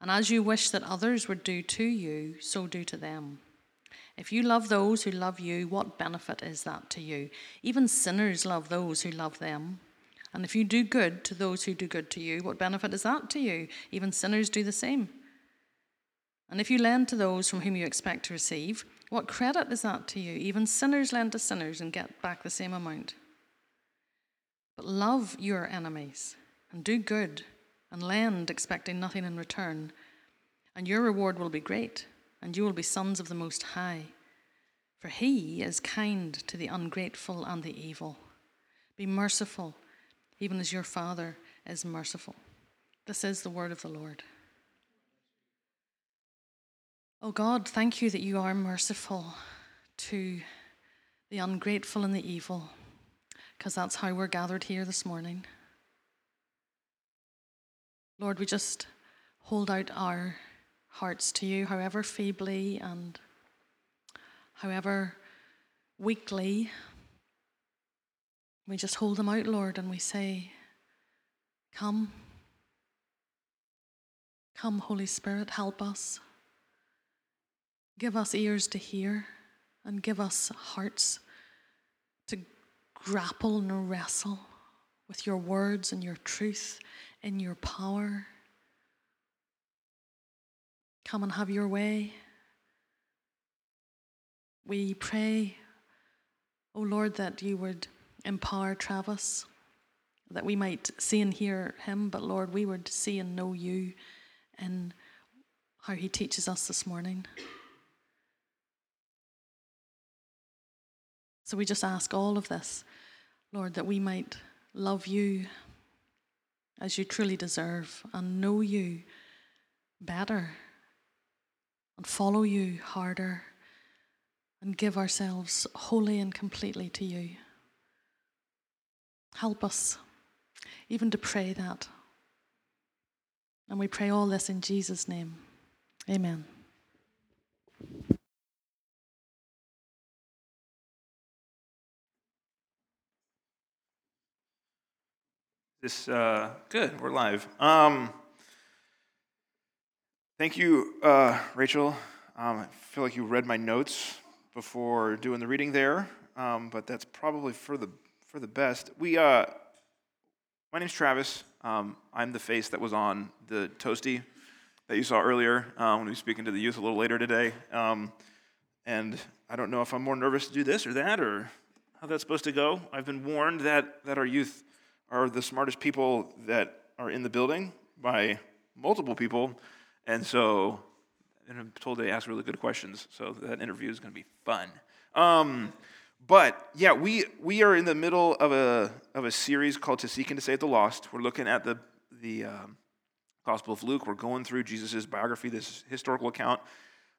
And as you wish that others would do to you, so do to them. If you love those who love you, what benefit is that to you? Even sinners love those who love them. And if you do good to those who do good to you, what benefit is that to you? Even sinners do the same. And if you lend to those from whom you expect to receive, what credit is that to you? Even sinners lend to sinners and get back the same amount. But love your enemies and do good and lend, expecting nothing in return, and your reward will be great, and you will be sons of the Most High. For he is kind to the ungrateful and the evil. Be merciful, even as your Father is merciful. This is the word of the Lord. Oh God, thank you that you are merciful to the ungrateful and the evil, because that's how we're gathered here this morning. Lord, we just hold out our hearts to you, however feebly and however weakly. We just hold them out, Lord, and we say, Come. Come, Holy Spirit, help us. Give us ears to hear and give us hearts to grapple and wrestle with your words and your truth in your power. Come and have your way. We pray, O oh Lord, that you would empower Travis, that we might see and hear him, but Lord, we would see and know you in how he teaches us this morning. So we just ask all of this, Lord, that we might love you as you truly deserve and know you better and follow you harder and give ourselves wholly and completely to you. Help us even to pray that. And we pray all this in Jesus' name. Amen. This uh, good. We're live. Um, thank you, uh, Rachel. Um, I feel like you read my notes before doing the reading there, um, but that's probably for the for the best. We, uh, my name's Travis. Um, I'm the face that was on the toasty that you saw earlier uh, when we were speaking to the youth a little later today. Um, and I don't know if I'm more nervous to do this or that or how that's supposed to go. I've been warned that that our youth are the smartest people that are in the building by multiple people. And so, and I'm told they ask really good questions. So that interview is going to be fun. Um, but yeah, we, we are in the middle of a, of a series called To Seek and to Save the Lost. We're looking at the, the um, Gospel of Luke. We're going through Jesus' biography, this historical account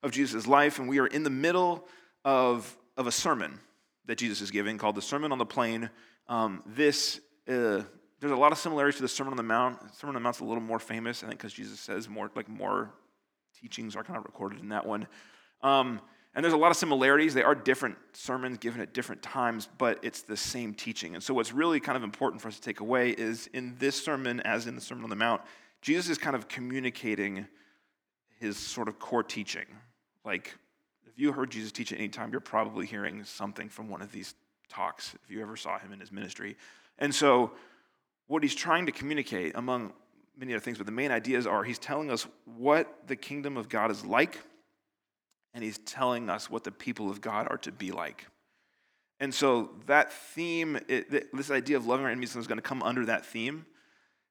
of Jesus' life. And we are in the middle of, of a sermon that Jesus is giving called the Sermon on the Plain. Um, this uh, there's a lot of similarities to the Sermon on the Mount. The Sermon on the Mount's a little more famous, I think, because Jesus says more like more teachings are kind of recorded in that one. Um, and there's a lot of similarities. They are different sermons given at different times, but it's the same teaching. And so, what's really kind of important for us to take away is in this sermon, as in the Sermon on the Mount, Jesus is kind of communicating his sort of core teaching. Like, if you heard Jesus teach at any time, you're probably hearing something from one of these talks, if you ever saw him in his ministry. And so, what he's trying to communicate, among many other things, but the main ideas are he's telling us what the kingdom of God is like, and he's telling us what the people of God are to be like. And so, that theme, it, this idea of loving our enemies is going to come under that theme.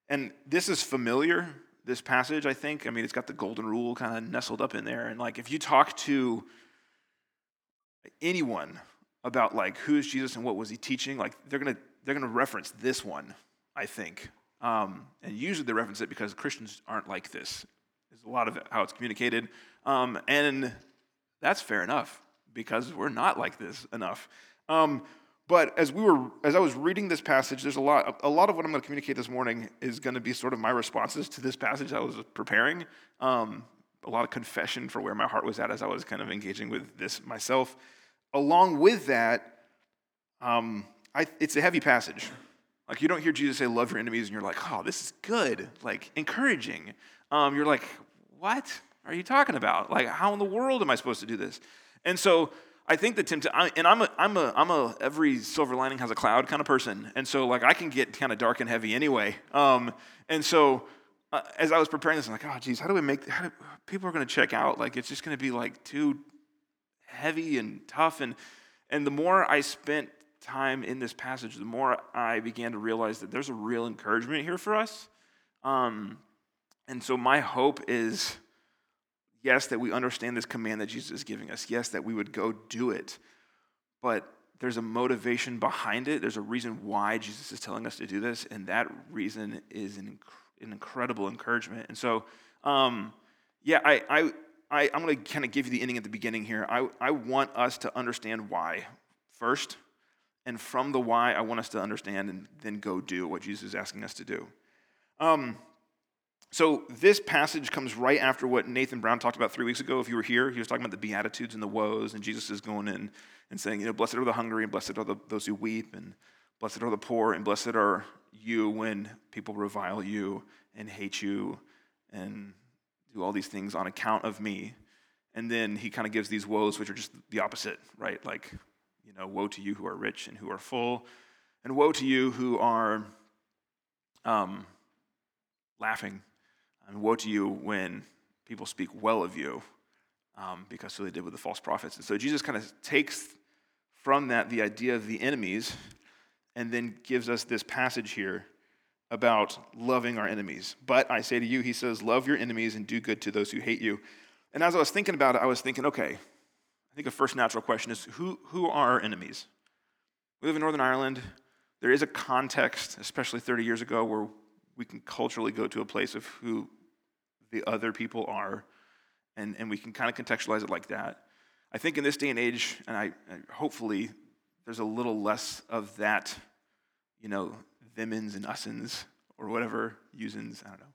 And this is familiar, this passage, I think. I mean, it's got the golden rule kind of nestled up in there. And like, if you talk to anyone about like who is Jesus and what was he teaching, like they're gonna they're going to reference this one, I think. Um, and usually they reference it because Christians aren't like this. There's a lot of how it's communicated. Um, and that's fair enough because we're not like this enough. Um, but as we were, as I was reading this passage, there's a lot. A lot of what I'm going to communicate this morning is going to be sort of my responses to this passage I was preparing. Um, a lot of confession for where my heart was at as I was kind of engaging with this myself. Along with that, um, I, it's a heavy passage. Like you don't hear Jesus say, "Love your enemies," and you're like, "Oh, this is good," like encouraging. Um, you're like, "What are you talking about? Like, how in the world am I supposed to do this?" And so I think the temptation, and I'm a, I'm a, I'm a every silver lining has a cloud kind of person, and so like I can get kind of dark and heavy anyway. Um, and so uh, as I was preparing this, I'm like, oh geez, how do we make? How do, people are going to check out. Like it's just going to be like too heavy and tough, and and the more I spent time in this passage, the more I began to realize that there's a real encouragement here for us. Um, and so my hope is Yes, that we understand this command that Jesus is giving us. Yes, that we would go do it. But there's a motivation behind it. There's a reason why Jesus is telling us to do this. And that reason is an, inc- an incredible encouragement. And so, um, yeah, I, I, I, am going to kind of give you the ending at the beginning here. I, I want us to understand why first. And from the why, I want us to understand and then go do what Jesus is asking us to do. Um, so, this passage comes right after what Nathan Brown talked about three weeks ago. If you were here, he was talking about the Beatitudes and the woes, and Jesus is going in and saying, you know, blessed are the hungry, and blessed are the, those who weep, and blessed are the poor, and blessed are you when people revile you and hate you and do all these things on account of me. And then he kind of gives these woes, which are just the opposite, right? Like, you know, woe to you who are rich and who are full, and woe to you who are um, laughing and woe to you when people speak well of you, um, because so they did with the false prophets. And so Jesus kind of takes from that the idea of the enemies and then gives us this passage here about loving our enemies. But I say to you, he says, love your enemies and do good to those who hate you. And as I was thinking about it, I was thinking, okay, I think a first natural question is who, who are our enemies? We live in Northern Ireland. There is a context, especially 30 years ago, where we can culturally go to a place of who the other people are, and, and we can kind of contextualize it like that. I think in this day and age, and I, hopefully there's a little less of that, you know, themins and usins or whatever, usins, I don't know.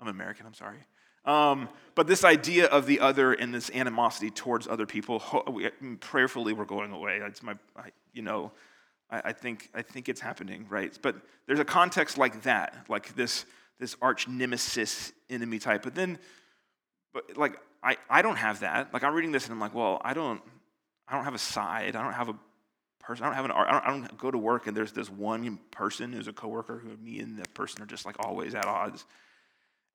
I'm American, I'm sorry. Um, but this idea of the other and this animosity towards other people, we, prayerfully, we're going away. It's my, I, you know, I, I, think I think it's happening, right? But there's a context like that, like this this arch nemesis enemy type. But then, but like I, I don't have that. Like I'm reading this and I'm like, well, I don't I don't have a side. I don't have a person. I don't have an. I don't, I don't go to work and there's this one person who's a coworker who me and that person are just like always at odds.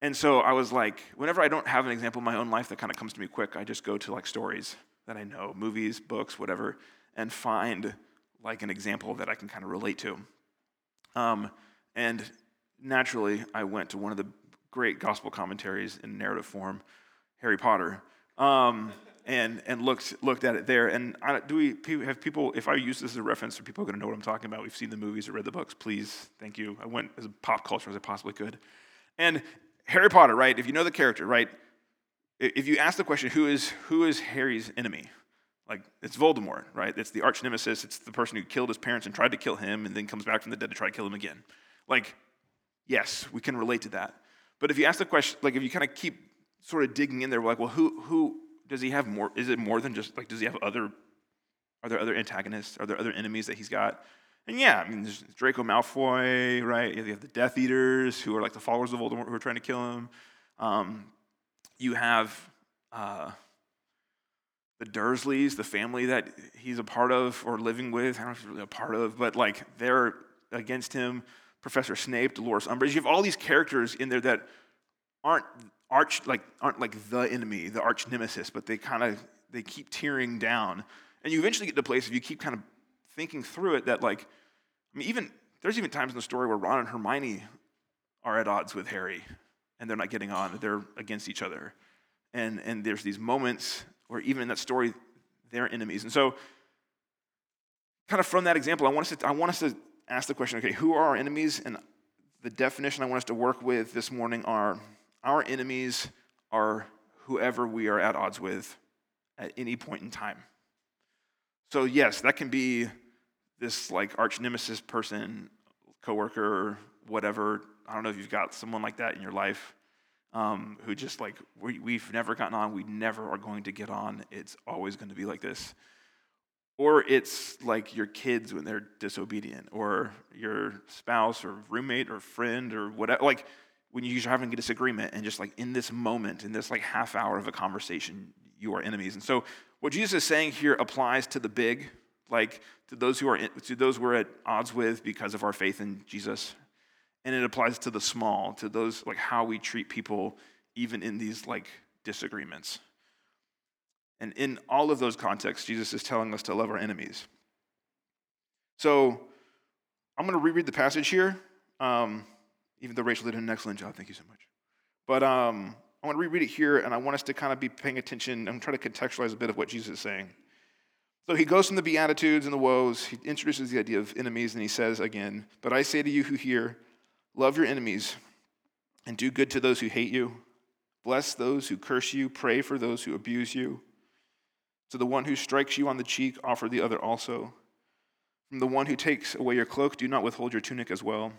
And so I was like, whenever I don't have an example in my own life that kind of comes to me quick, I just go to like stories that I know, movies, books, whatever, and find like an example that I can kind of relate to. Um, and naturally, I went to one of the great gospel commentaries in narrative form, Harry Potter, um, and and looked looked at it there. And I, do we have people? If I use this as a reference, are people going to know what I'm talking about? We've seen the movies or read the books. Please, thank you. I went as pop culture as I possibly could. And Harry Potter, right? If you know the character, right? If you ask the question, who is who is Harry's enemy? Like it's Voldemort, right? It's the arch nemesis. It's the person who killed his parents and tried to kill him, and then comes back from the dead to try to kill him again. Like Yes, we can relate to that. But if you ask the question, like if you kind of keep sort of digging in there, like, well, who who does he have more? Is it more than just like does he have other? Are there other antagonists? Are there other enemies that he's got? And yeah, I mean, there's Draco Malfoy, right? You have the Death Eaters, who are like the followers of Voldemort, who are trying to kill him. Um, you have uh, the Dursleys, the family that he's a part of or living with. I don't know if he's really a part of, but like they're against him. Professor Snape, Dolores Umbridge. You have all these characters in there that aren't arch like aren't like the enemy, the arch nemesis, but they kind of they keep tearing down. And you eventually get to a place if you keep kind of thinking through it that like I mean even there's even times in the story where Ron and Hermione are at odds with Harry and they're not getting on, they're against each other. And and there's these moments where even in that story they're enemies. And so kind of from that example, I want us to I want us to ask the question okay, who are our enemies? And the definition I want us to work with this morning are our enemies are whoever we are at odds with at any point in time. So, yes, that can be this like arch nemesis person, coworker, whatever. I don't know if you've got someone like that in your life um, who just like, we, we've never gotten on, we never are going to get on. It's always going to be like this. Or it's like your kids when they're disobedient, or your spouse, or roommate, or friend, or whatever. Like when you're having a disagreement, and just like in this moment, in this like half hour of a conversation, you are enemies. And so, what Jesus is saying here applies to the big, like to those who are to those we're at odds with because of our faith in Jesus, and it applies to the small, to those like how we treat people, even in these like disagreements. And in all of those contexts, Jesus is telling us to love our enemies. So I'm going to reread the passage here, um, even though Rachel did an excellent job. Thank you so much. But um, I want to reread it here, and I want us to kind of be paying attention and try to contextualize a bit of what Jesus is saying. So he goes from the Beatitudes and the woes, he introduces the idea of enemies, and he says again, But I say to you who hear, love your enemies and do good to those who hate you, bless those who curse you, pray for those who abuse you. To the one who strikes you on the cheek, offer the other also. From the one who takes away your cloak, do not withhold your tunic as well.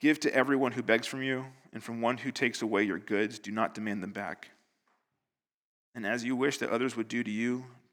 Give to everyone who begs from you, and from one who takes away your goods, do not demand them back. And as you wish that others would do to you,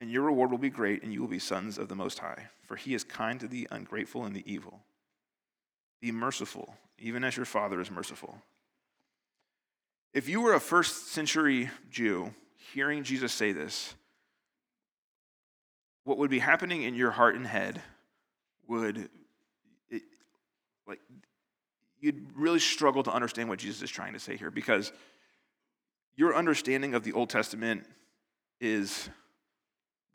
And your reward will be great, and you will be sons of the Most High. For he is kind to the ungrateful and the evil. Be merciful, even as your Father is merciful. If you were a first century Jew hearing Jesus say this, what would be happening in your heart and head would it, like you'd really struggle to understand what Jesus is trying to say here because your understanding of the Old Testament is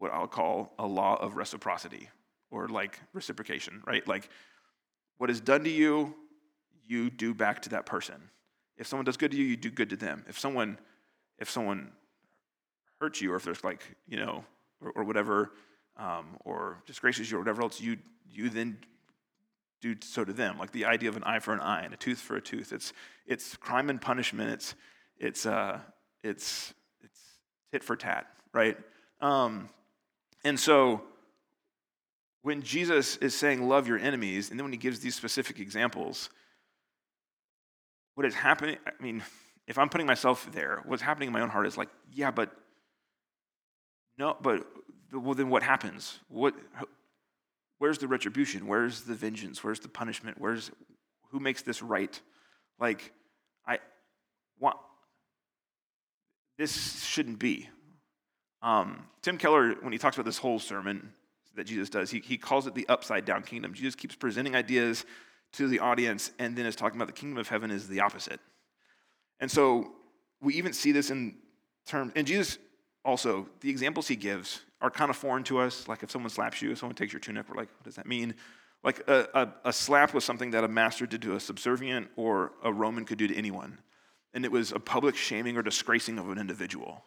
what I'll call a law of reciprocity or like reciprocation, right? Like what is done to you, you do back to that person. If someone does good to you, you do good to them. If someone if someone hurts you or if there's like, you know, or, or whatever um, or disgraces you or whatever else, you, you then do so to them. Like the idea of an eye for an eye and a tooth for a tooth. It's, it's crime and punishment. It's, it's, uh, it's, it's tit for tat, right? Um, and so when Jesus is saying love your enemies, and then when he gives these specific examples, what is happening, I mean, if I'm putting myself there, what's happening in my own heart is like, yeah, but no, but well, then what happens? What, where's the retribution? Where's the vengeance? Where's the punishment? Where's who makes this right? Like, I want this shouldn't be. Um, Tim Keller, when he talks about this whole sermon that Jesus does, he, he calls it the upside down kingdom. Jesus keeps presenting ideas to the audience and then is talking about the kingdom of heaven is the opposite. And so we even see this in terms, and Jesus also, the examples he gives are kind of foreign to us. Like if someone slaps you, if someone takes your tunic, we're like, what does that mean? Like a, a, a, slap was something that a master did to a subservient or a Roman could do to anyone. And it was a public shaming or disgracing of an individual.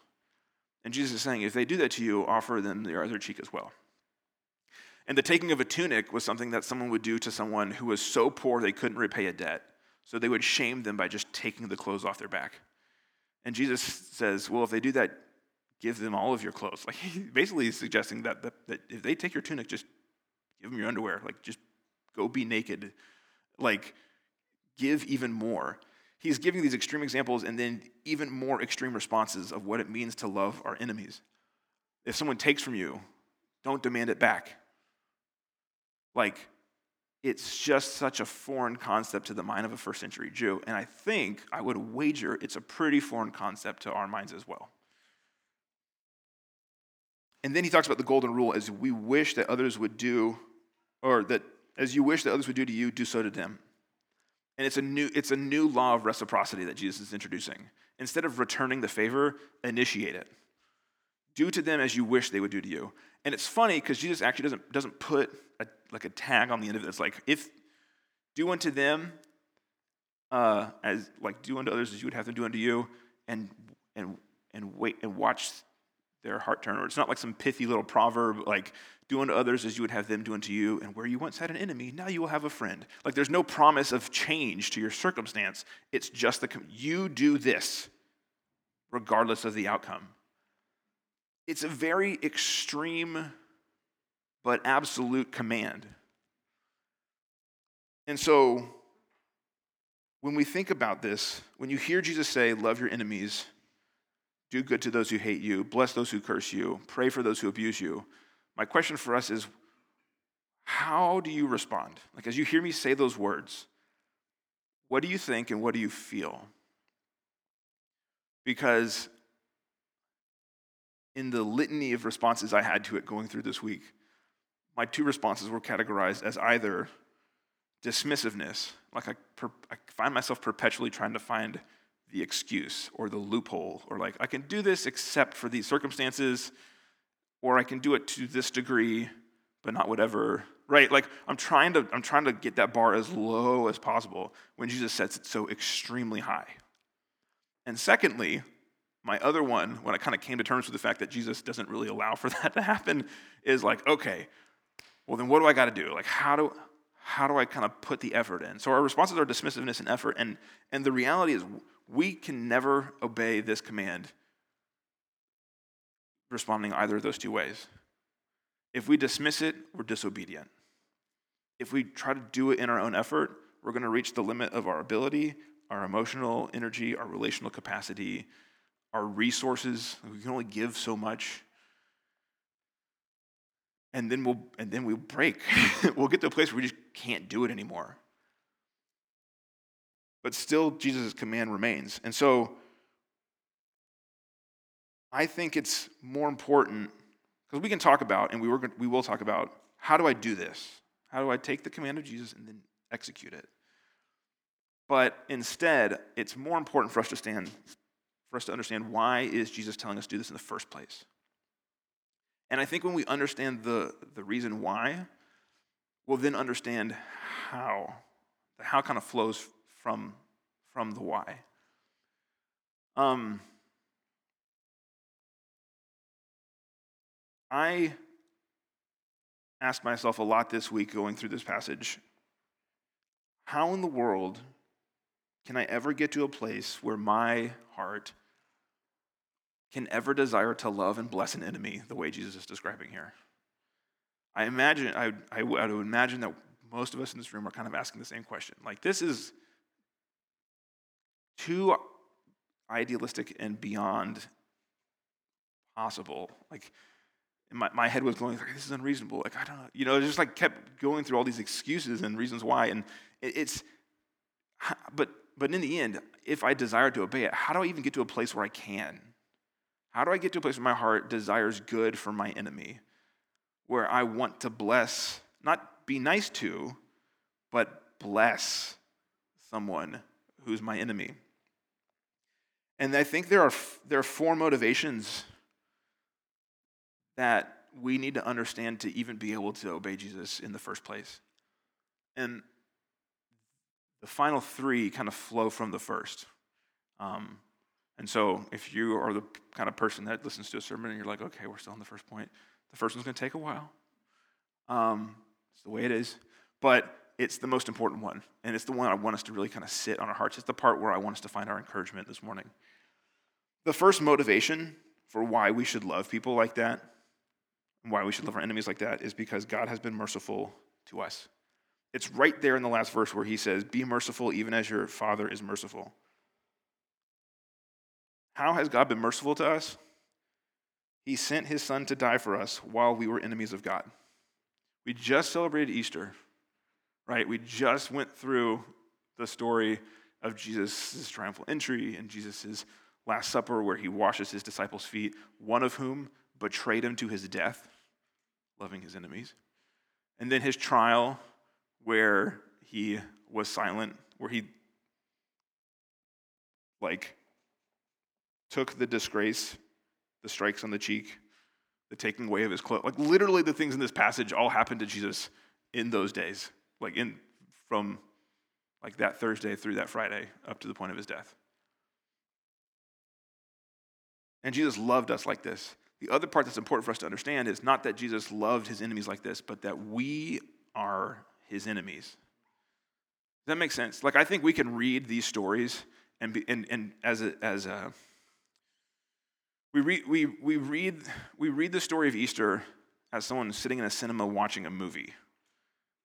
And Jesus is saying, if they do that to you, offer them the other cheek as well. And the taking of a tunic was something that someone would do to someone who was so poor they couldn't repay a debt. So they would shame them by just taking the clothes off their back. And Jesus says, well, if they do that give them all of your clothes. Like basically is suggesting that, that, that if they take your tunic, just give them your underwear. Like just go be naked. Like give even more. He's giving these extreme examples and then even more extreme responses of what it means to love our enemies. If someone takes from you, don't demand it back. Like, it's just such a foreign concept to the mind of a first century Jew. And I think, I would wager, it's a pretty foreign concept to our minds as well. And then he talks about the golden rule as we wish that others would do, or that as you wish that others would do to you, do so to them. And it's a new, it's a new law of reciprocity that Jesus is introducing. Instead of returning the favor, initiate it. Do to them as you wish they would do to you. And it's funny because Jesus actually doesn't, doesn't put a, like a tag on the end of it. It's like, if do unto them uh, as like do unto others as you would have them do unto you, and and and wait and watch their heart turn. Or it's not like some pithy little proverb like do unto others as you would have them do unto you, and where you once had an enemy, now you will have a friend. Like there's no promise of change to your circumstance. It's just the you do this, regardless of the outcome. It's a very extreme but absolute command. And so when we think about this, when you hear Jesus say, Love your enemies, do good to those who hate you, bless those who curse you, pray for those who abuse you, my question for us is, how do you respond? Like, as you hear me say those words, what do you think and what do you feel? Because in the litany of responses I had to it going through this week, my two responses were categorized as either dismissiveness. Like I, per, I find myself perpetually trying to find the excuse or the loophole, or like I can do this except for these circumstances, or I can do it to this degree, but not whatever. Right? Like I'm trying to I'm trying to get that bar as low as possible when Jesus sets it so extremely high. And secondly, my other one, when I kind of came to terms with the fact that Jesus doesn't really allow for that to happen, is like, okay, well then what do I got to do? Like how do how do I kind of put the effort in? So our responses are dismissiveness and effort. And, and the reality is, we can never obey this command responding either of those two ways. If we dismiss it, we're disobedient. If we try to do it in our own effort, we're going to reach the limit of our ability, our emotional energy, our relational capacity, our resources. We can only give so much and then we'll and then we'll break. we'll get to a place where we just can't do it anymore. But still, Jesus' command remains. And so I think it's more important because we can talk about, and we, were, we will talk about, how do I do this? How do I take the command of Jesus and then execute it? But instead, it's more important for us to stand, for us to understand why is Jesus telling us to do this in the first place? And I think when we understand the, the reason why, we'll then understand how. The how kind of flows from, from the why. Um, I asked myself a lot this week going through this passage how in the world can I ever get to a place where my heart can ever desire to love and bless an enemy the way Jesus is describing here? I imagine, I, I, I would imagine that most of us in this room are kind of asking the same question. Like, this is too idealistic and beyond possible. Like, my, my head was going, like, this is unreasonable. Like, I don't know. You know, just like kept going through all these excuses and reasons why. And it, it's, but, but in the end, if I desire to obey it, how do I even get to a place where I can? How do I get to a place where my heart desires good for my enemy? Where I want to bless, not be nice to, but bless someone who's my enemy. And I think there are, there are four motivations that we need to understand to even be able to obey Jesus in the first place. And the final three kind of flow from the first. Um, and so, if you are the kind of person that listens to a sermon and you're like, okay, we're still on the first point, the first one's going to take a while. Um, it's the way it is. But it's the most important one. And it's the one I want us to really kind of sit on our hearts. It's the part where I want us to find our encouragement this morning. The first motivation for why we should love people like that, and why we should love our enemies like that, is because God has been merciful to us. It's right there in the last verse where he says, Be merciful even as your Father is merciful. How has God been merciful to us? He sent his son to die for us while we were enemies of God. We just celebrated Easter, right? We just went through the story of Jesus' triumphal entry and Jesus' Last Supper, where he washes his disciples' feet, one of whom betrayed him to his death, loving his enemies. And then his trial, where he was silent, where he, like, took the disgrace, the strikes on the cheek, the taking away of his clothes. Like literally the things in this passage all happened to Jesus in those days. Like in from like that Thursday through that Friday up to the point of his death. And Jesus loved us like this. The other part that's important for us to understand is not that Jesus loved his enemies like this, but that we are his enemies. Does that make sense? Like, I think we can read these stories and, be, and, and as a, as a, we read, we, we, read, we read the story of Easter as someone sitting in a cinema watching a movie.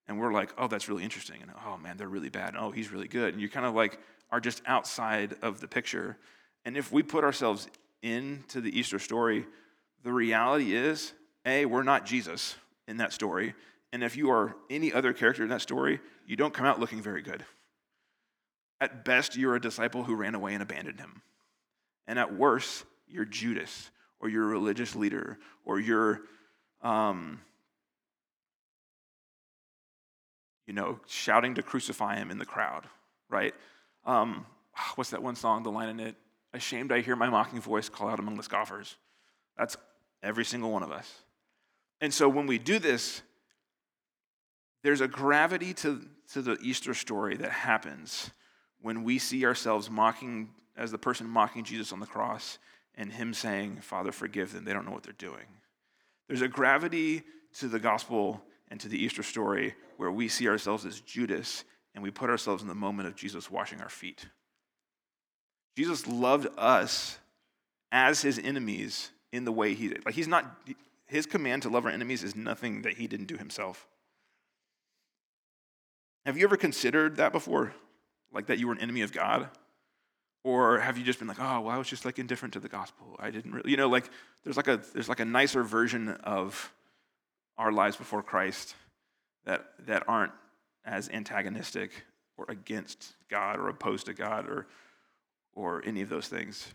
And we're like, oh, that's really interesting. And oh, man, they're really bad. And, oh, he's really good. And you kind of like are just outside of the picture. And if we put ourselves into the Easter story, the reality is A, we're not Jesus in that story. And if you are any other character in that story, you don't come out looking very good. At best, you're a disciple who ran away and abandoned him. And at worst, you're Judas or you're a religious leader or you're, um, you know, shouting to crucify him in the crowd, right? Um, what's that one song, the line in it? Ashamed I hear my mocking voice call out among the scoffers. That's every single one of us. And so when we do this, there's a gravity to, to the Easter story that happens when we see ourselves mocking, as the person mocking Jesus on the cross, and him saying, Father, forgive them, they don't know what they're doing. There's a gravity to the gospel and to the Easter story where we see ourselves as Judas and we put ourselves in the moment of Jesus washing our feet. Jesus loved us as his enemies in the way he did. Like he's not his command to love our enemies is nothing that he didn't do himself. Have you ever considered that before? Like that you were an enemy of God? Or have you just been like, oh, well, I was just like indifferent to the gospel. I didn't really, you know, like there's like a there's like a nicer version of our lives before Christ that that aren't as antagonistic or against God or opposed to God or or any of those things.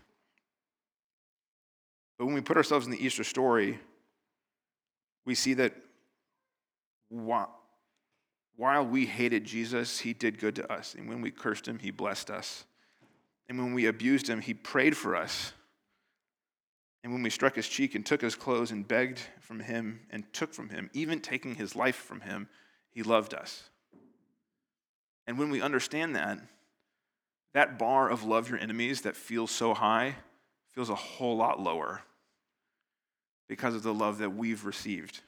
But when we put ourselves in the Easter story, we see that while we hated Jesus, he did good to us. And when we cursed him, he blessed us. And when we abused him, he prayed for us. And when we struck his cheek and took his clothes and begged from him and took from him, even taking his life from him, he loved us. And when we understand that, that bar of love your enemies that feels so high feels a whole lot lower because of the love that we've received.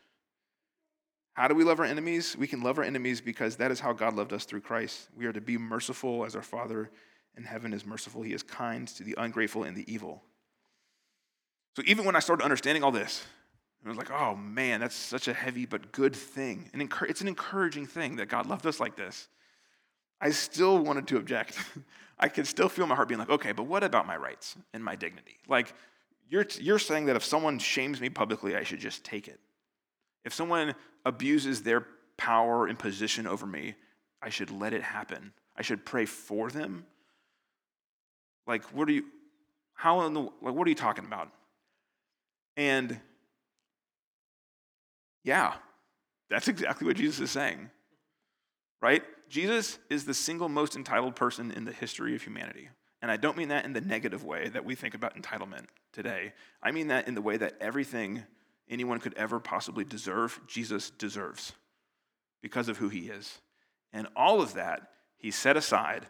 How do we love our enemies? We can love our enemies because that is how God loved us through Christ. We are to be merciful as our Father in heaven is merciful. He is kind to the ungrateful and the evil. So even when I started understanding all this, I was like, oh man, that's such a heavy but good thing. And it's an encouraging thing that God loved us like this. I still wanted to object. I could still feel my heart being like, okay, but what about my rights and my dignity? Like, you're, you're saying that if someone shames me publicly, I should just take it. If someone abuses their power and position over me, I should let it happen. I should pray for them. Like, what are you, how in the, like, what are you talking about? And yeah, that's exactly what Jesus is saying, right? Jesus is the single most entitled person in the history of humanity. And I don't mean that in the negative way that we think about entitlement today. I mean that in the way that everything anyone could ever possibly deserve, Jesus deserves because of who he is. And all of that he set aside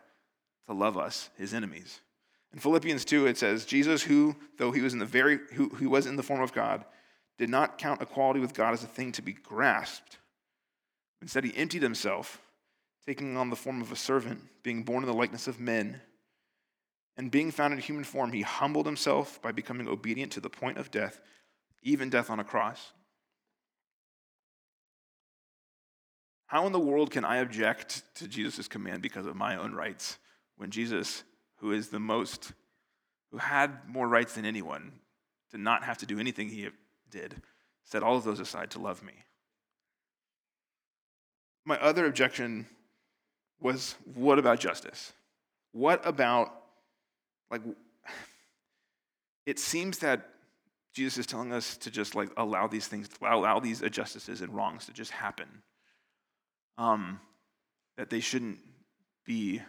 to love us, his enemies. In Philippians 2, it says, Jesus, who, though he was in the very who, who was in the form of God, did not count equality with God as a thing to be grasped. Instead, he emptied himself taking on the form of a servant, being born in the likeness of men. And being found in human form, he humbled himself by becoming obedient to the point of death, even death on a cross. How in the world can I object to Jesus' command because of my own rights when Jesus, who is the most, who had more rights than anyone did not have to do anything he did, set all of those aside to love me? My other objection was what about justice? What about, like, it seems that Jesus is telling us to just like allow these things, allow these injustices and wrongs to just happen. Um, that they shouldn't be.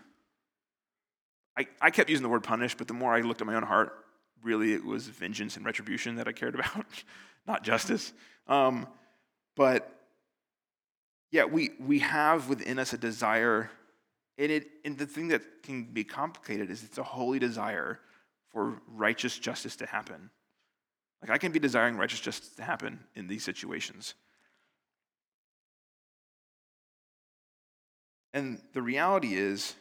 I, I kept using the word punish, but the more I looked at my own heart, really it was vengeance and retribution that I cared about, not justice. Um, but yeah, we, we have within us a desire, and, it, and the thing that can be complicated is it's a holy desire for righteous justice to happen. Like I can be desiring righteous justice to happen in these situations. And the reality is,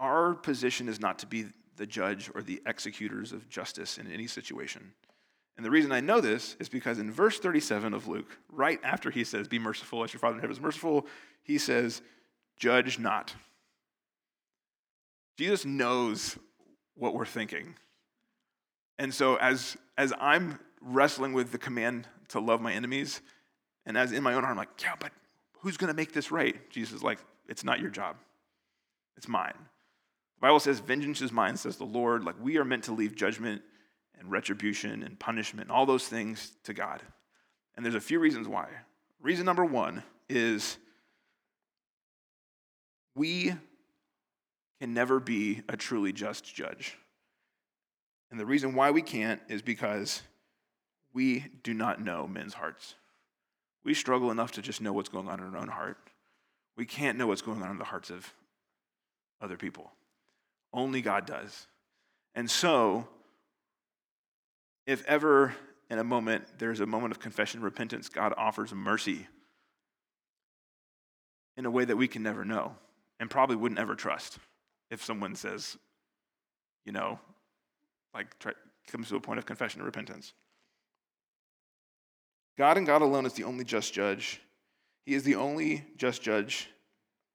our position is not to be the judge or the executors of justice in any situation. And the reason I know this is because in verse 37 of Luke, right after he says, Be merciful as your Father in heaven is merciful, he says, Judge not. Jesus knows what we're thinking. And so as, as I'm wrestling with the command to love my enemies, and as in my own heart, I'm like, yeah, but who's going to make this right? Jesus is like, it's not your job. It's mine. The Bible says, vengeance is mine, says the Lord. Like we are meant to leave judgment and retribution and punishment, and all those things to God. And there's a few reasons why. Reason number one is we can never be a truly just judge. And the reason why we can't is because we do not know men's hearts. We struggle enough to just know what's going on in our own heart. We can't know what's going on in the hearts of other people. Only God does. And so, if ever in a moment there's a moment of confession and repentance, God offers mercy in a way that we can never know and probably wouldn't ever trust if someone says, you know, like try, comes to a point of confession and repentance. God and God alone is the only just judge. He is the only just judge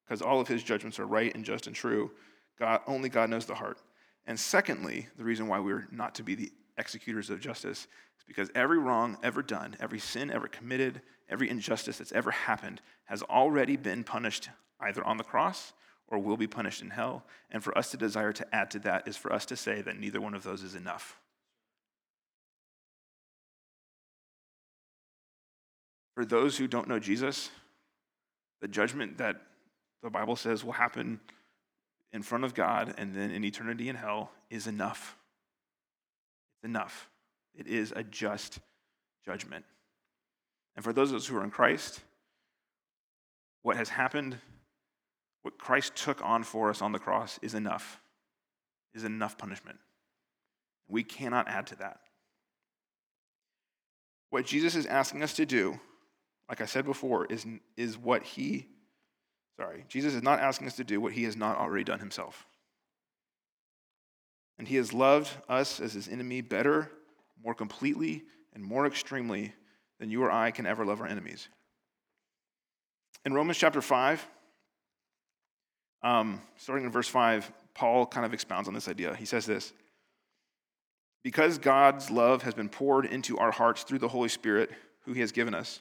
because all of his judgments are right and just and true. God, only God knows the heart. And secondly, the reason why we're not to be the executors of justice is because every wrong ever done, every sin ever committed, every injustice that's ever happened has already been punished either on the cross or will be punished in hell. And for us to desire to add to that is for us to say that neither one of those is enough. For those who don't know Jesus, the judgment that the Bible says will happen in front of God and then in eternity in hell is enough. It's enough. It is a just judgment. And for those of us who are in Christ, what has happened what Christ took on for us on the cross is enough, is enough punishment. We cannot add to that. What Jesus is asking us to do, like I said before, is, is what he, sorry, Jesus is not asking us to do what he has not already done himself. And he has loved us as his enemy better, more completely, and more extremely than you or I can ever love our enemies. In Romans chapter 5, um, starting in verse 5, Paul kind of expounds on this idea. He says this Because God's love has been poured into our hearts through the Holy Spirit, who he has given us.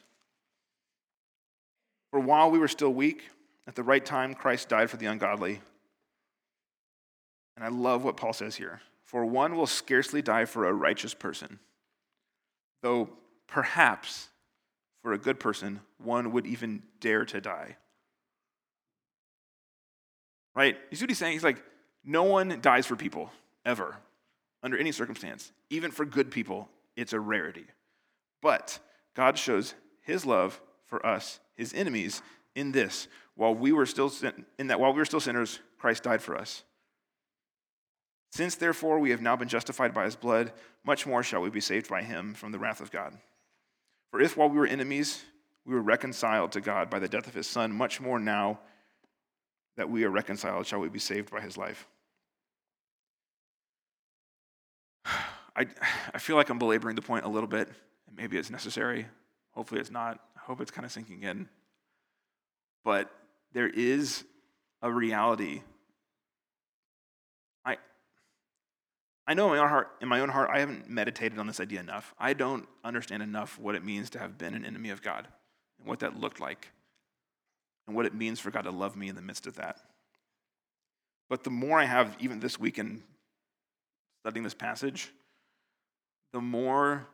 For while we were still weak, at the right time, Christ died for the ungodly. And I love what Paul says here. For one will scarcely die for a righteous person, though perhaps for a good person, one would even dare to die right? You see what he's saying? He's like, no one dies for people, ever, under any circumstance. Even for good people, it's a rarity. But God shows his love for us, his enemies, in this. While we were still sin- in that while we were still sinners, Christ died for us. Since therefore we have now been justified by his blood, much more shall we be saved by him from the wrath of God. For if while we were enemies, we were reconciled to God by the death of his son, much more now that we are reconciled, shall we be saved by his life? I, I feel like I'm belaboring the point a little bit, maybe it's necessary. Hopefully, it's not. I hope it's kind of sinking in. But there is a reality. I, I know in my, own heart, in my own heart, I haven't meditated on this idea enough. I don't understand enough what it means to have been an enemy of God and what that looked like and what it means for God to love me in the midst of that. But the more I have, even this week in studying this passage, the more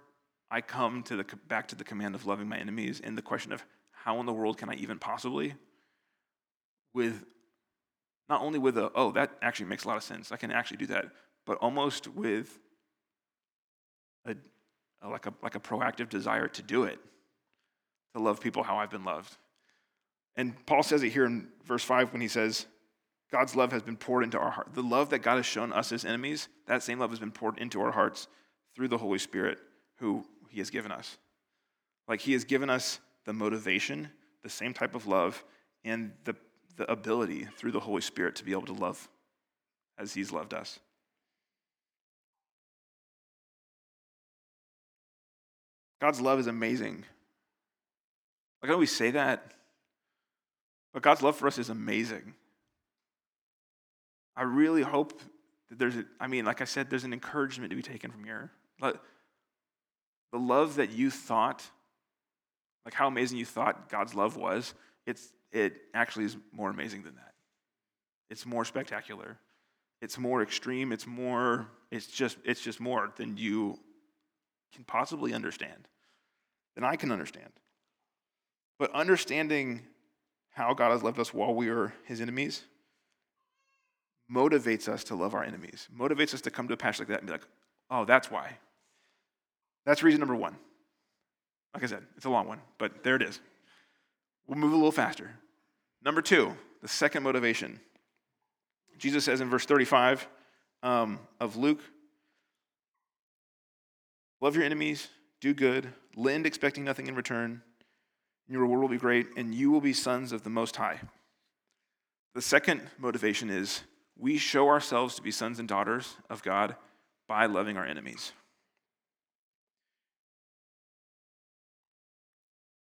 I come to the, back to the command of loving my enemies and the question of how in the world can I even possibly, with not only with a, oh, that actually makes a lot of sense, I can actually do that, but almost with a, uh, like a, like a proactive desire to do it, to love people how I've been loved. And Paul says it here in verse 5 when he says, God's love has been poured into our heart. The love that God has shown us as enemies, that same love has been poured into our hearts through the Holy Spirit who he has given us. Like he has given us the motivation, the same type of love, and the, the ability through the Holy Spirit to be able to love as he's loved us. God's love is amazing. Like, I know we say that, but God's love for us is amazing. I really hope that there's, a, I mean, like I said, there's an encouragement to be taken from here. The love that you thought, like how amazing you thought God's love was, it's, it actually is more amazing than that. It's more spectacular. It's more extreme. It's more, it's just, it's just more than you can possibly understand, than I can understand. But understanding how God has loved us while we are his enemies motivates us to love our enemies, motivates us to come to a passage like that and be like, oh, that's why. That's reason number one. Like I said, it's a long one, but there it is. We'll move a little faster. Number two, the second motivation. Jesus says in verse 35 um, of Luke Love your enemies, do good, lend expecting nothing in return, your reward will be great, and you will be sons of the Most High. The second motivation is we show ourselves to be sons and daughters of God by loving our enemies.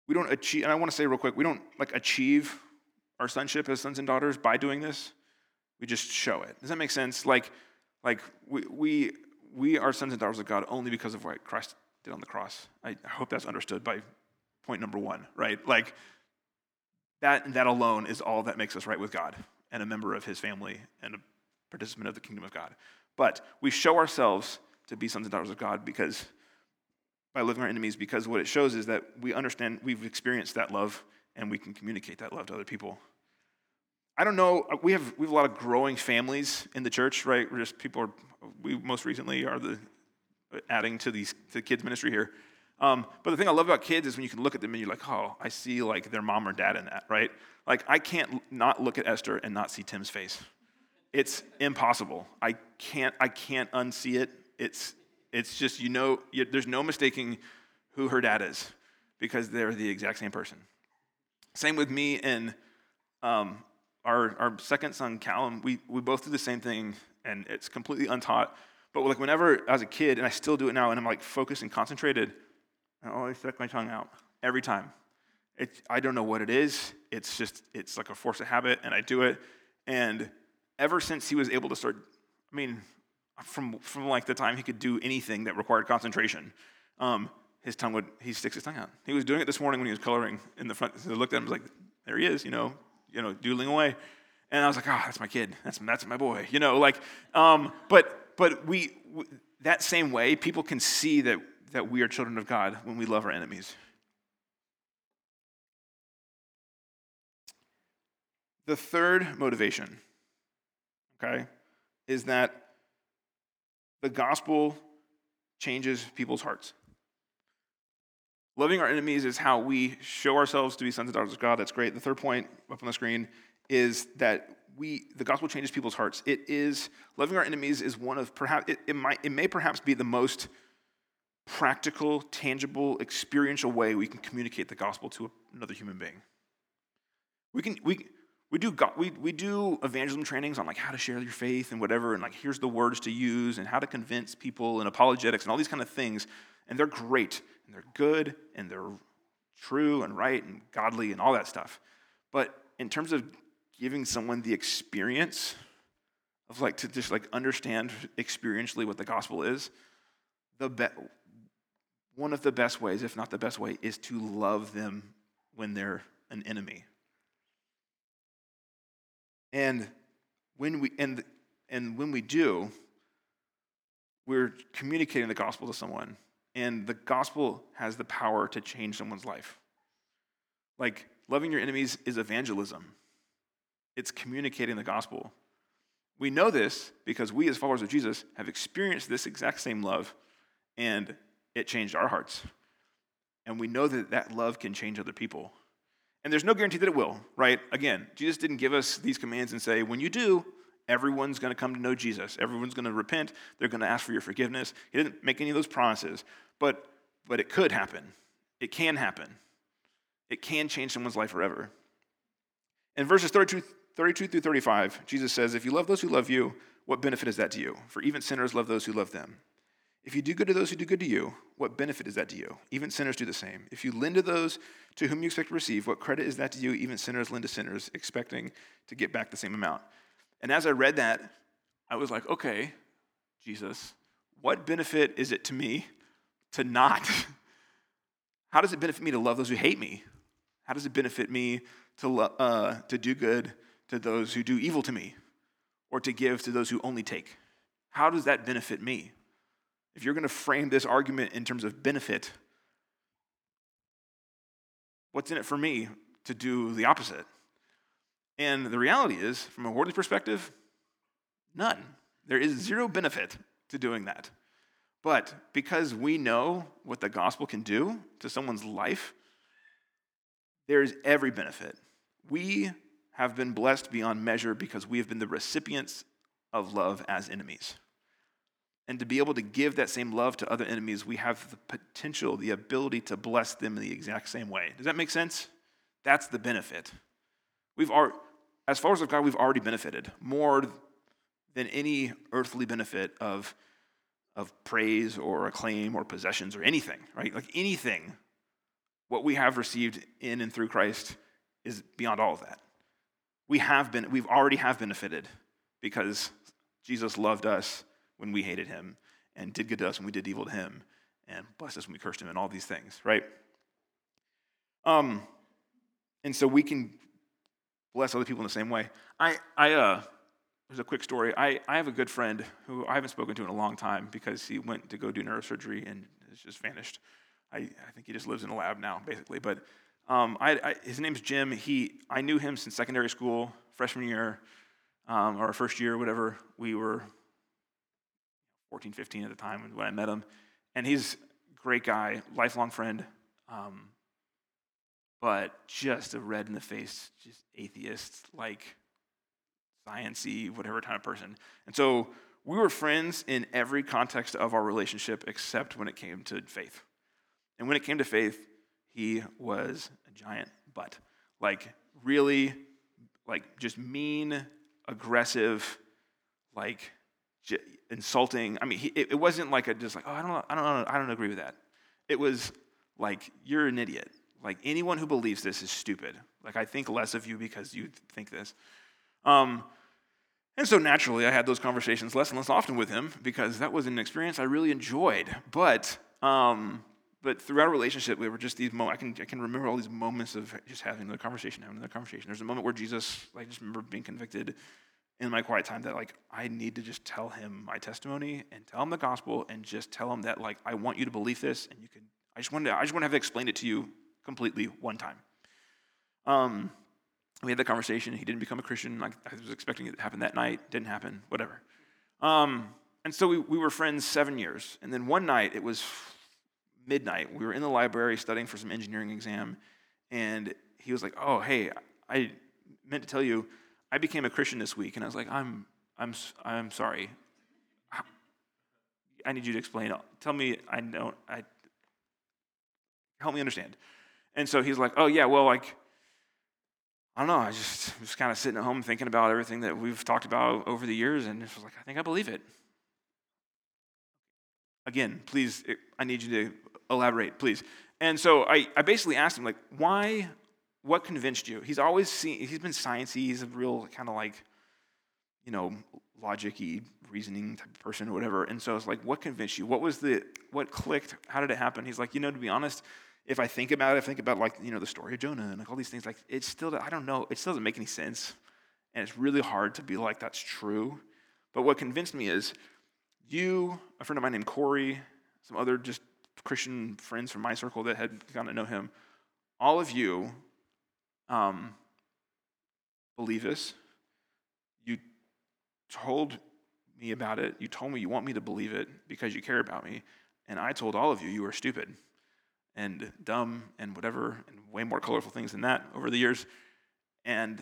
we don't achieve, and I want to say real quick, we don't like achieve our sonship as sons and daughters by doing this. We just show it. Does that make sense? Like, like we, we, we are sons and daughters of God only because of what Christ did on the cross. I, I hope that's understood by point number one, right? Like, that, that alone is all that makes us right with God and a member of his family and a participant of the kingdom of God. But we show ourselves to be sons and daughters of God because by loving our enemies because what it shows is that we understand, we've experienced that love, and we can communicate that love to other people. I don't know, uh, we have, we have a lot of growing families in the church, right? We're just people are, we most recently are the uh, adding to these to the kids ministry here. Um, but the thing I love about kids is when you can look at them and you're like, oh, I see like their mom or dad in that, right? Like I can't not look at Esther and not see Tim's face. It's impossible. I can't I can't unsee it. It's it's just, you know, you, there's no mistaking who her dad is because they're the exact same person. Same with me and um, our, our second son, Callum. We, we both do the same thing, and it's completely untaught. But like whenever, as a kid, and I still do it now, and I'm like focused and concentrated, I always stick my tongue out every time. I don't know what it is. It's just, it's like a force of habit, and I do it. And ever since he was able to start, I mean, from, from like the time he could do anything that required concentration. Um, his tongue would, he sticks his tongue out. He was doing it this morning when he was coloring in the front. So I looked at him, I was like, there he is, you know, you know, doodling away. And I was like, ah, oh, that's my kid. That's, that's my boy, you know, like, um, but, but we, that same way, people can see that, that we are children of God when we love our enemies. The third motivation, okay, is that the gospel changes people's hearts. Loving our enemies is how we show ourselves to be sons and daughters of God. That's great. The third point up on the screen is that we the gospel changes people's hearts. It is loving our enemies is one of perhaps it, it might it may perhaps be the most practical, tangible, experiential way we can communicate the gospel to another human being. We can we we do, we, we do evangelism trainings on like how to share your faith and whatever, and like here's the words to use and how to convince people and apologetics and all these kind of things. And they're great and they're good and they're true and right and godly and all that stuff. But in terms of giving someone the experience of like to just like understand experientially what the gospel is, the be- one of the best ways, if not the best way, is to love them when they're an enemy and when we and and when we do, we're communicating the gospel to someone, and the gospel has the power to change someone's life. Like loving your enemies is evangelism. It's communicating the gospel. We know this because we, as followers of Jesus, have experienced this exact same love, and it changed our hearts. And we know that that love can change other people. And there's no guarantee that it will, right? Again, Jesus didn't give us these commands and say, when you do, everyone's going to come to know Jesus. Everyone's going to repent. They're going to ask for your forgiveness. He didn't make any of those promises. But, but it could happen. It can happen. It can change someone's life forever. In verses 32, 32 through 35, Jesus says, If you love those who love you, what benefit is that to you? For even sinners love those who love them. If you do good to those who do good to you, what benefit is that to you? Even sinners do the same. If you lend to those to whom you expect to receive, what credit is that to you? Even sinners lend to sinners, expecting to get back the same amount. And as I read that, I was like, okay, Jesus, what benefit is it to me to not? How does it benefit me to love those who hate me? How does it benefit me to, uh, to do good to those who do evil to me or to give to those who only take? How does that benefit me? If you're going to frame this argument in terms of benefit, what's in it for me to do the opposite? And the reality is, from a worldly perspective, none. There is zero benefit to doing that. But because we know what the gospel can do to someone's life, there is every benefit. We have been blessed beyond measure because we have been the recipients of love as enemies and to be able to give that same love to other enemies, we have the potential, the ability to bless them in the exact same way. Does that make sense? That's the benefit. We've already, as followers of God, we've already benefited more than any earthly benefit of, of praise or acclaim or possessions or anything, right? Like anything, what we have received in and through Christ is beyond all of that. We have been, we've already have benefited because Jesus loved us when we hated him, and did good to us when we did evil to him, and blessed us when we cursed him, and all these things, right? Um, and so we can bless other people in the same way. I, I, uh, there's a quick story. I, I have a good friend who I haven't spoken to in a long time because he went to go do neurosurgery and has just vanished. I, I think he just lives in a lab now, basically. But um, I, I, his name's Jim. He, I knew him since secondary school, freshman year, um, or first year, whatever. We were 14, 15 at the time when I met him. And he's a great guy, lifelong friend, um, but just a red in the face, just atheist, like sciency, whatever kind of person. And so we were friends in every context of our relationship except when it came to faith. And when it came to faith, he was a giant butt. Like, really, like, just mean, aggressive, like, insulting. I mean, he, it, it, wasn't like a just like, oh, I don't, I don't, I don't agree with that. It was like you're an idiot. Like anyone who believes this is stupid. Like I think less of you because you think this. Um, and so naturally, I had those conversations less and less often with him because that was an experience I really enjoyed. But um, but throughout a relationship, we were just these moments. I can I can remember all these moments of just having the conversation, having the conversation. There's a moment where Jesus, I just remember being convicted in my quiet time that like I need to just tell him my testimony and tell him the gospel and just tell him that like I want you to believe this and you can I just want to I just want to have explained it to you completely one time. Um, we had that conversation. He didn't become a Christian. Like I was expecting it to happen that night. Didn't happen. Whatever. Um, and so we, we were friends seven years. And then one night it was midnight. We were in the library studying for some engineering exam, and he was like, "Oh, hey, I meant to tell you." I became a Christian this week, and I was like, I'm, I'm, I'm sorry. I need you to explain. Tell me, I don't, I, help me understand. And so he's like, oh, yeah, well, like, I don't know. I just was kind of sitting at home thinking about everything that we've talked about over the years, and it was like, I think I believe it. Again, please, I need you to elaborate, please. And so I, I basically asked him, like, why what convinced you? He's always seen, he's been sciencey. He's a real kind of like, you know, logic-y, reasoning type of person or whatever. And so it's like, what convinced you? What was the, what clicked? How did it happen? He's like, you know, to be honest, if I think about it, I think about like, you know, the story of Jonah and like all these things, like it's still, I don't know, it still doesn't make any sense. And it's really hard to be like, that's true. But what convinced me is you, a friend of mine named Corey, some other just Christian friends from my circle that had gotten to know him, all of you um, believe this. You told me about it. You told me you want me to believe it because you care about me. And I told all of you you were stupid and dumb and whatever, and way more colorful things than that over the years. And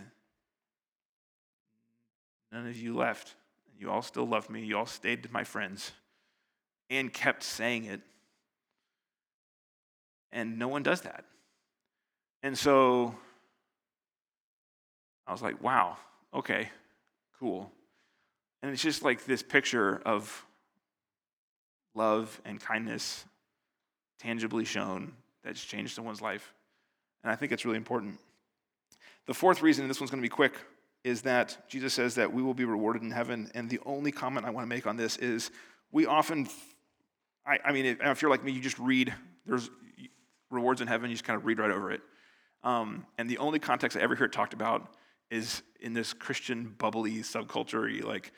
none of you left. You all still loved me. You all stayed my friends and kept saying it. And no one does that. And so I was like, wow, okay, cool. And it's just like this picture of love and kindness tangibly shown that's changed someone's life. And I think it's really important. The fourth reason, and this one's going to be quick, is that Jesus says that we will be rewarded in heaven. And the only comment I want to make on this is we often, I, I mean, if you're like me, you just read, there's rewards in heaven, you just kind of read right over it. Um, and the only context I ever hear it talked about is in this Christian bubbly subculture, like,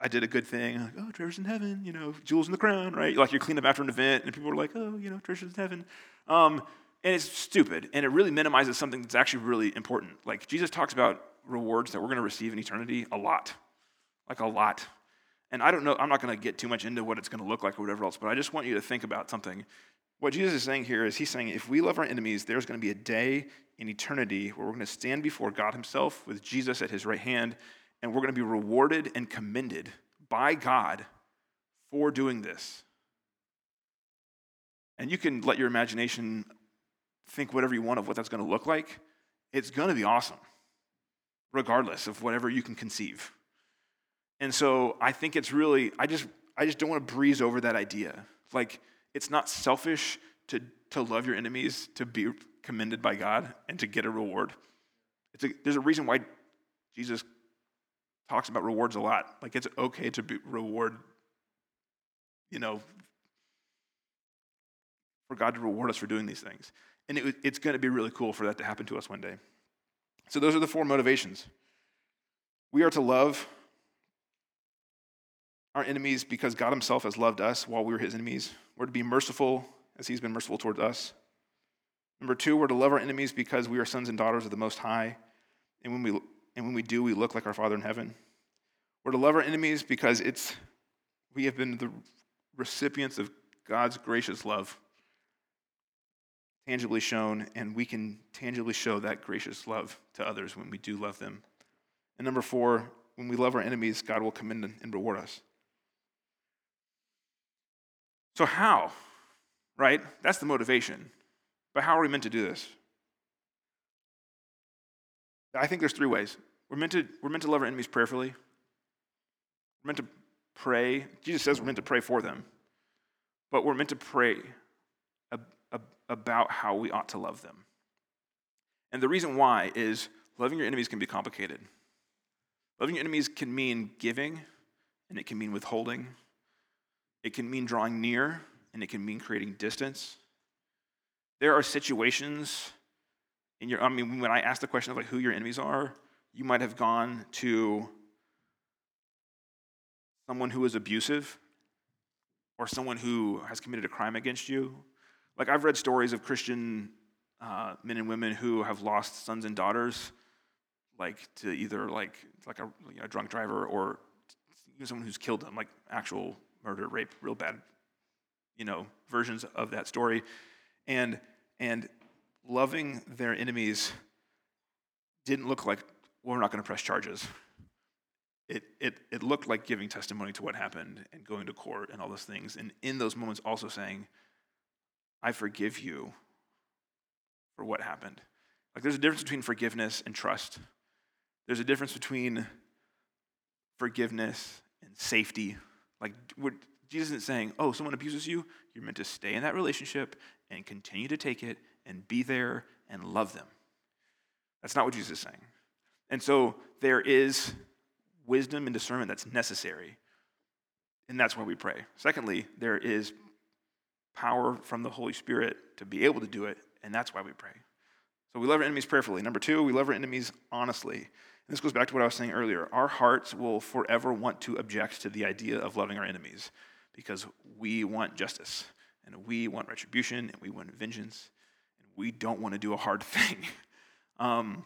I did a good thing. Like, oh, treasures in heaven, you know, jewels in the crown, right? Like you're cleaning up after an event, and people are like, oh, you know, treasures in heaven. Um, and it's stupid, and it really minimizes something that's actually really important. Like Jesus talks about rewards that we're going to receive in eternity a lot, like a lot. And I don't know, I'm not going to get too much into what it's going to look like or whatever else, but I just want you to think about something. What Jesus is saying here is he's saying if we love our enemies, there's going to be a day in eternity where we're going to stand before God Himself with Jesus at His right hand, and we're going to be rewarded and commended by God for doing this. And you can let your imagination think whatever you want of what that's going to look like. It's going to be awesome regardless of whatever you can conceive. And so I think it's really, I just, I just don't want to breeze over that idea. Like, it's not selfish to, to love your enemies, to be commended by God, and to get a reward. A, there's a reason why Jesus talks about rewards a lot. Like, it's okay to be reward, you know, for God to reward us for doing these things. And it, it's going to be really cool for that to happen to us one day. So, those are the four motivations. We are to love our enemies because God Himself has loved us while we were His enemies. We're to be merciful as He's been merciful towards us. Number two, we're to love our enemies because we are sons and daughters of the Most High. And when we, and when we do, we look like our Father in heaven. We're to love our enemies because it's, we have been the recipients of God's gracious love tangibly shown, and we can tangibly show that gracious love to others when we do love them. And number four, when we love our enemies, God will commend and reward us. So, how? Right? That's the motivation. But how are we meant to do this? I think there's three ways. We're meant to, we're meant to love our enemies prayerfully. We're meant to pray. Jesus says we're meant to pray for them. But we're meant to pray about how we ought to love them. And the reason why is loving your enemies can be complicated. Loving your enemies can mean giving, and it can mean withholding. It can mean drawing near, and it can mean creating distance. There are situations in your, I mean, when I ask the question of like who your enemies are, you might have gone to someone who is abusive or someone who has committed a crime against you. Like, I've read stories of Christian uh, men and women who have lost sons and daughters, like to either like like a you know, drunk driver or someone who's killed them, like actual murder, rape, real bad, you know, versions of that story, and and loving their enemies didn't look like well, we're not going to press charges. It, it, it looked like giving testimony to what happened and going to court and all those things. And in those moments, also saying, I forgive you for what happened. Like there's a difference between forgiveness and trust. There's a difference between forgiveness and safety. Like Jesus isn't saying, oh, someone abuses you, you're meant to stay in that relationship and continue to take it and be there and love them. That's not what Jesus is saying. And so there is wisdom and discernment that's necessary. And that's why we pray. Secondly, there is power from the Holy Spirit to be able to do it, and that's why we pray. So we love our enemies prayerfully. Number two, we love our enemies honestly. And this goes back to what I was saying earlier. Our hearts will forever want to object to the idea of loving our enemies because we want justice and we want retribution and we want vengeance and we don't want to do a hard thing. um,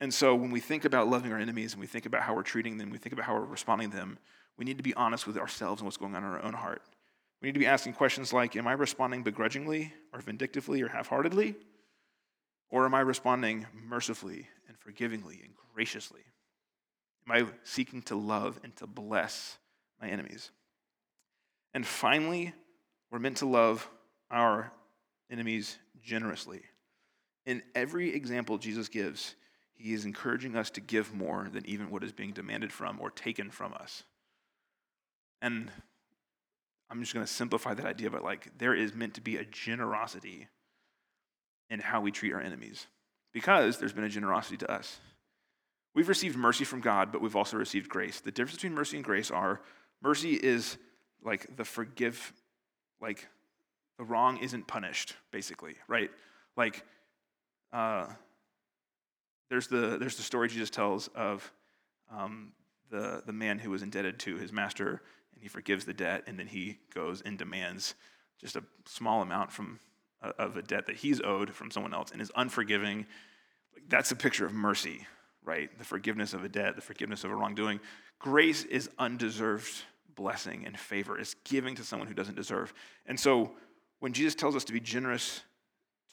and so when we think about loving our enemies and we think about how we're treating them, we think about how we're responding to them, we need to be honest with ourselves and what's going on in our own heart. We need to be asking questions like Am I responding begrudgingly or vindictively or half heartedly? Or am I responding mercifully and forgivingly and graciously? Am I seeking to love and to bless my enemies? And finally, we're meant to love our enemies generously. In every example Jesus gives, he is encouraging us to give more than even what is being demanded from or taken from us. And I'm just going to simplify that idea, but like there is meant to be a generosity in how we treat our enemies because there's been a generosity to us. We've received mercy from God, but we've also received grace. The difference between mercy and grace are mercy is like the forgive, like the wrong isn't punished, basically, right? Like, uh, there's the there's the story Jesus tells of um, the the man who was indebted to his master, and he forgives the debt, and then he goes and demands just a small amount from uh, of a debt that he's owed from someone else, and is unforgiving. That's a picture of mercy, right? The forgiveness of a debt, the forgiveness of a wrongdoing. Grace is undeserved blessing and favor. It's giving to someone who doesn't deserve. And so when Jesus tells us to be generous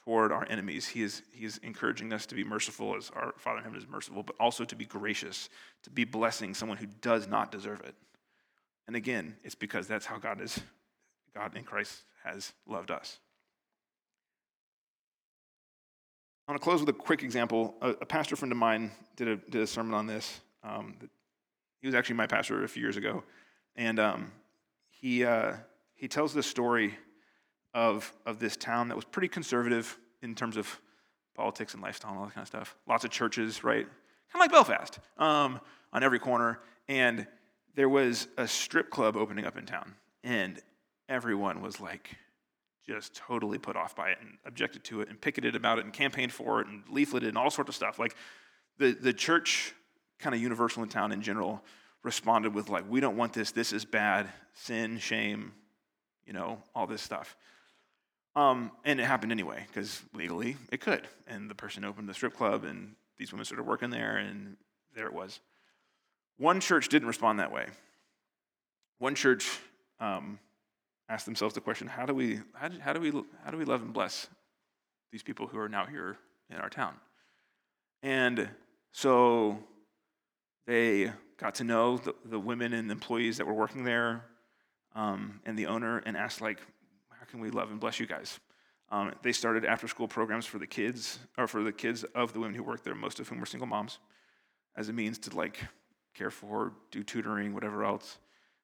toward our enemies. He is, he is encouraging us to be merciful as our Father in heaven is merciful, but also to be gracious, to be blessing someone who does not deserve it. And again, it's because that's how God is, God in Christ has loved us. I want to close with a quick example. A, a pastor friend of mine did a, did a sermon on this. Um, he was actually my pastor a few years ago. And um, he, uh, he tells this story of, of this town that was pretty conservative in terms of politics and lifestyle and all that kind of stuff. Lots of churches, right? Kind of like Belfast um, on every corner. And there was a strip club opening up in town. And everyone was like just totally put off by it and objected to it and picketed about it and campaigned for it and leafleted and all sorts of stuff. Like the, the church, kind of universal in town in general, responded with like, we don't want this, this is bad, sin, shame, you know, all this stuff. Um, and it happened anyway, because legally it could. And the person opened the strip club, and these women started working there, and there it was. One church didn't respond that way. One church um, asked themselves the question how do, we, how, do, how, do we, how do we love and bless these people who are now here in our town? And so they got to know the, the women and employees that were working there um, and the owner and asked, like, how can we love and bless you guys? Um, they started after school programs for the kids, or for the kids of the women who worked there, most of whom were single moms, as a means to like care for, do tutoring, whatever else.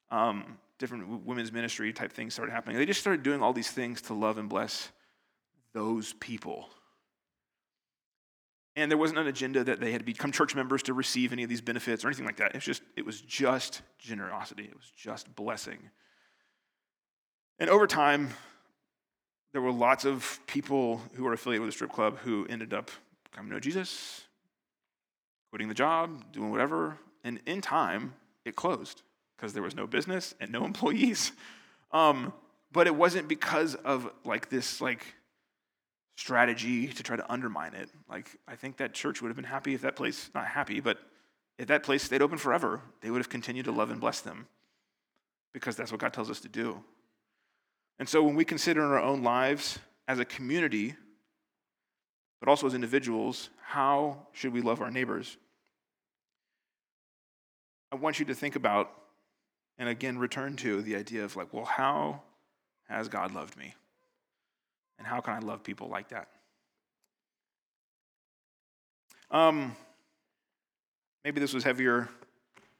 Um, different women's ministry type things started happening. They just started doing all these things to love and bless those people. And there wasn't an agenda that they had to become church members to receive any of these benefits or anything like that. It was just, it was just generosity. It was just blessing. And over time, there were lots of people who were affiliated with the strip club who ended up coming to know Jesus, quitting the job, doing whatever. And in time, it closed because there was no business and no employees. Um, but it wasn't because of like this like strategy to try to undermine it. Like I think that church would have been happy if that place not happy, but if that place stayed open forever, they would have continued to love and bless them because that's what God tells us to do. And so when we consider in our own lives as a community, but also as individuals, how should we love our neighbors? I want you to think about and again return to the idea of like, well, how has God loved me? And how can I love people like that? Um, maybe this was heavier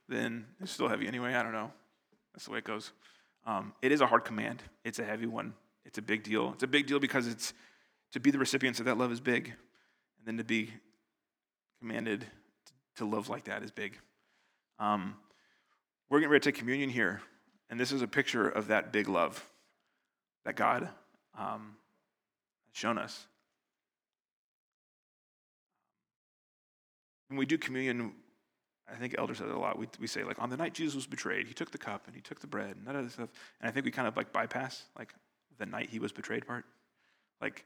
than it's still heavy anyway. I don't know. That's the way it goes. Um, it is a hard command. It's a heavy one. It's a big deal. It's a big deal because it's to be the recipients of that love is big, and then to be commanded to love like that is big. Um, we're getting ready to take communion here, and this is a picture of that big love that God um, has shown us. When we do communion, I think elders said it a lot. We, we say, like, on the night Jesus was betrayed, he took the cup and he took the bread and that other stuff. And I think we kind of like bypass, like, the night he was betrayed part. Like,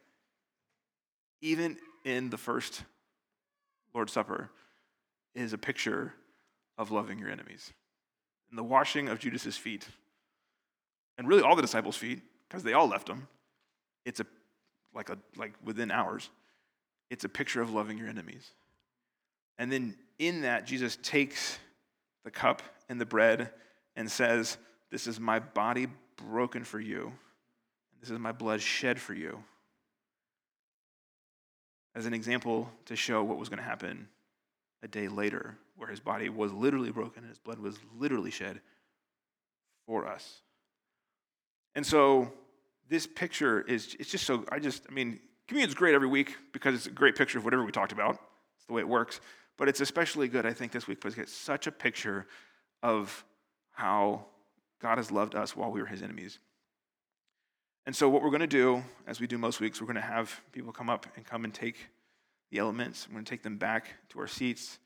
even in the first Lord's Supper is a picture of loving your enemies. And the washing of Judas's feet and really all the disciples' feet, because they all left him. It's a like a like within hours. It's a picture of loving your enemies. And then in that, Jesus takes the cup and the bread and says, This is my body broken for you. This is my blood shed for you. As an example to show what was going to happen a day later, where his body was literally broken and his blood was literally shed for us. And so this picture is it's just so I just I mean communion's great every week because it's a great picture of whatever we talked about. It's the way it works. But it's especially good, I think, this week because it's such a picture of how God has loved us while we were his enemies. And so, what we're going to do, as we do most weeks, we're going to have people come up and come and take the elements. We're going to take them back to our seats.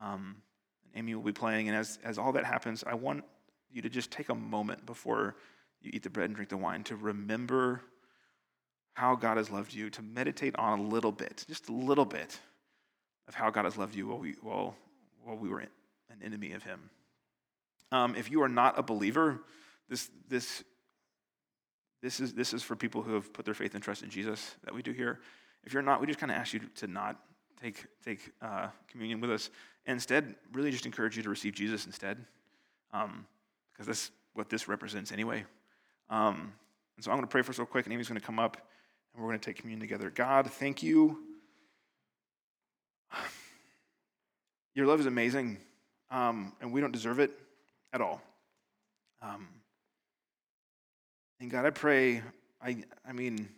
Um, and Amy will be playing. And as, as all that happens, I want you to just take a moment before you eat the bread and drink the wine to remember how God has loved you, to meditate on a little bit, just a little bit of how God has loved you while we, while, while we were an enemy of Him. Um, if you are not a believer, this, this, this, is, this is for people who have put their faith and trust in Jesus that we do here. If you're not, we just kind of ask you to not take, take uh, communion with us. And instead, really just encourage you to receive Jesus instead, um, because that's what this represents anyway. Um, and so I'm going to pray for us real quick, and Amy's going to come up, and we're going to take communion together. God, thank you. Your love is amazing, um, and we don't deserve it at all. Um, and God, I pray, I, I mean,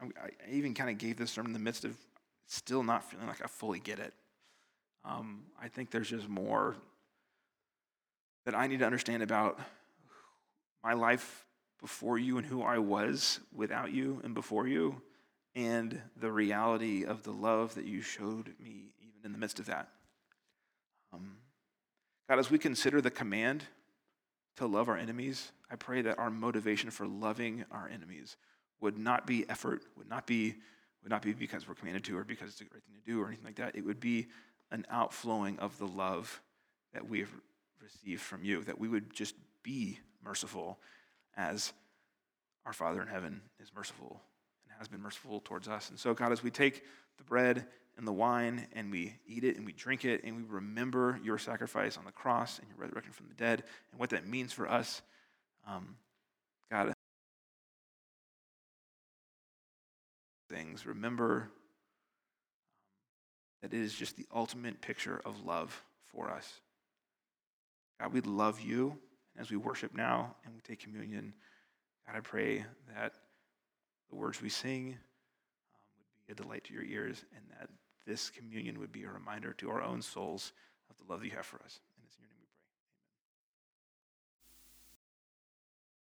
I, I even kind of gave this sermon in the midst of still not feeling like I fully get it. Um, I think there's just more that I need to understand about my life before you and who I was without you and before you, and the reality of the love that you showed me even in the midst of that. Um, God, as we consider the command to love our enemies, I pray that our motivation for loving our enemies would not be effort, would not be, would not be because we're commanded to or because it's the right thing to do or anything like that. It would be an outflowing of the love that we have received from you, that we would just be merciful as our Father in heaven is merciful and has been merciful towards us. And so, God, as we take the bread and the wine and we eat it and we drink it and we remember your sacrifice on the cross and your resurrection from the dead and what that means for us, um, God, things, remember that it is just the ultimate picture of love for us. God, we love you as we worship now and we take communion. God, I pray that the words we sing um, would be a delight to your ears and that this communion would be a reminder to our own souls of the love that you have for us.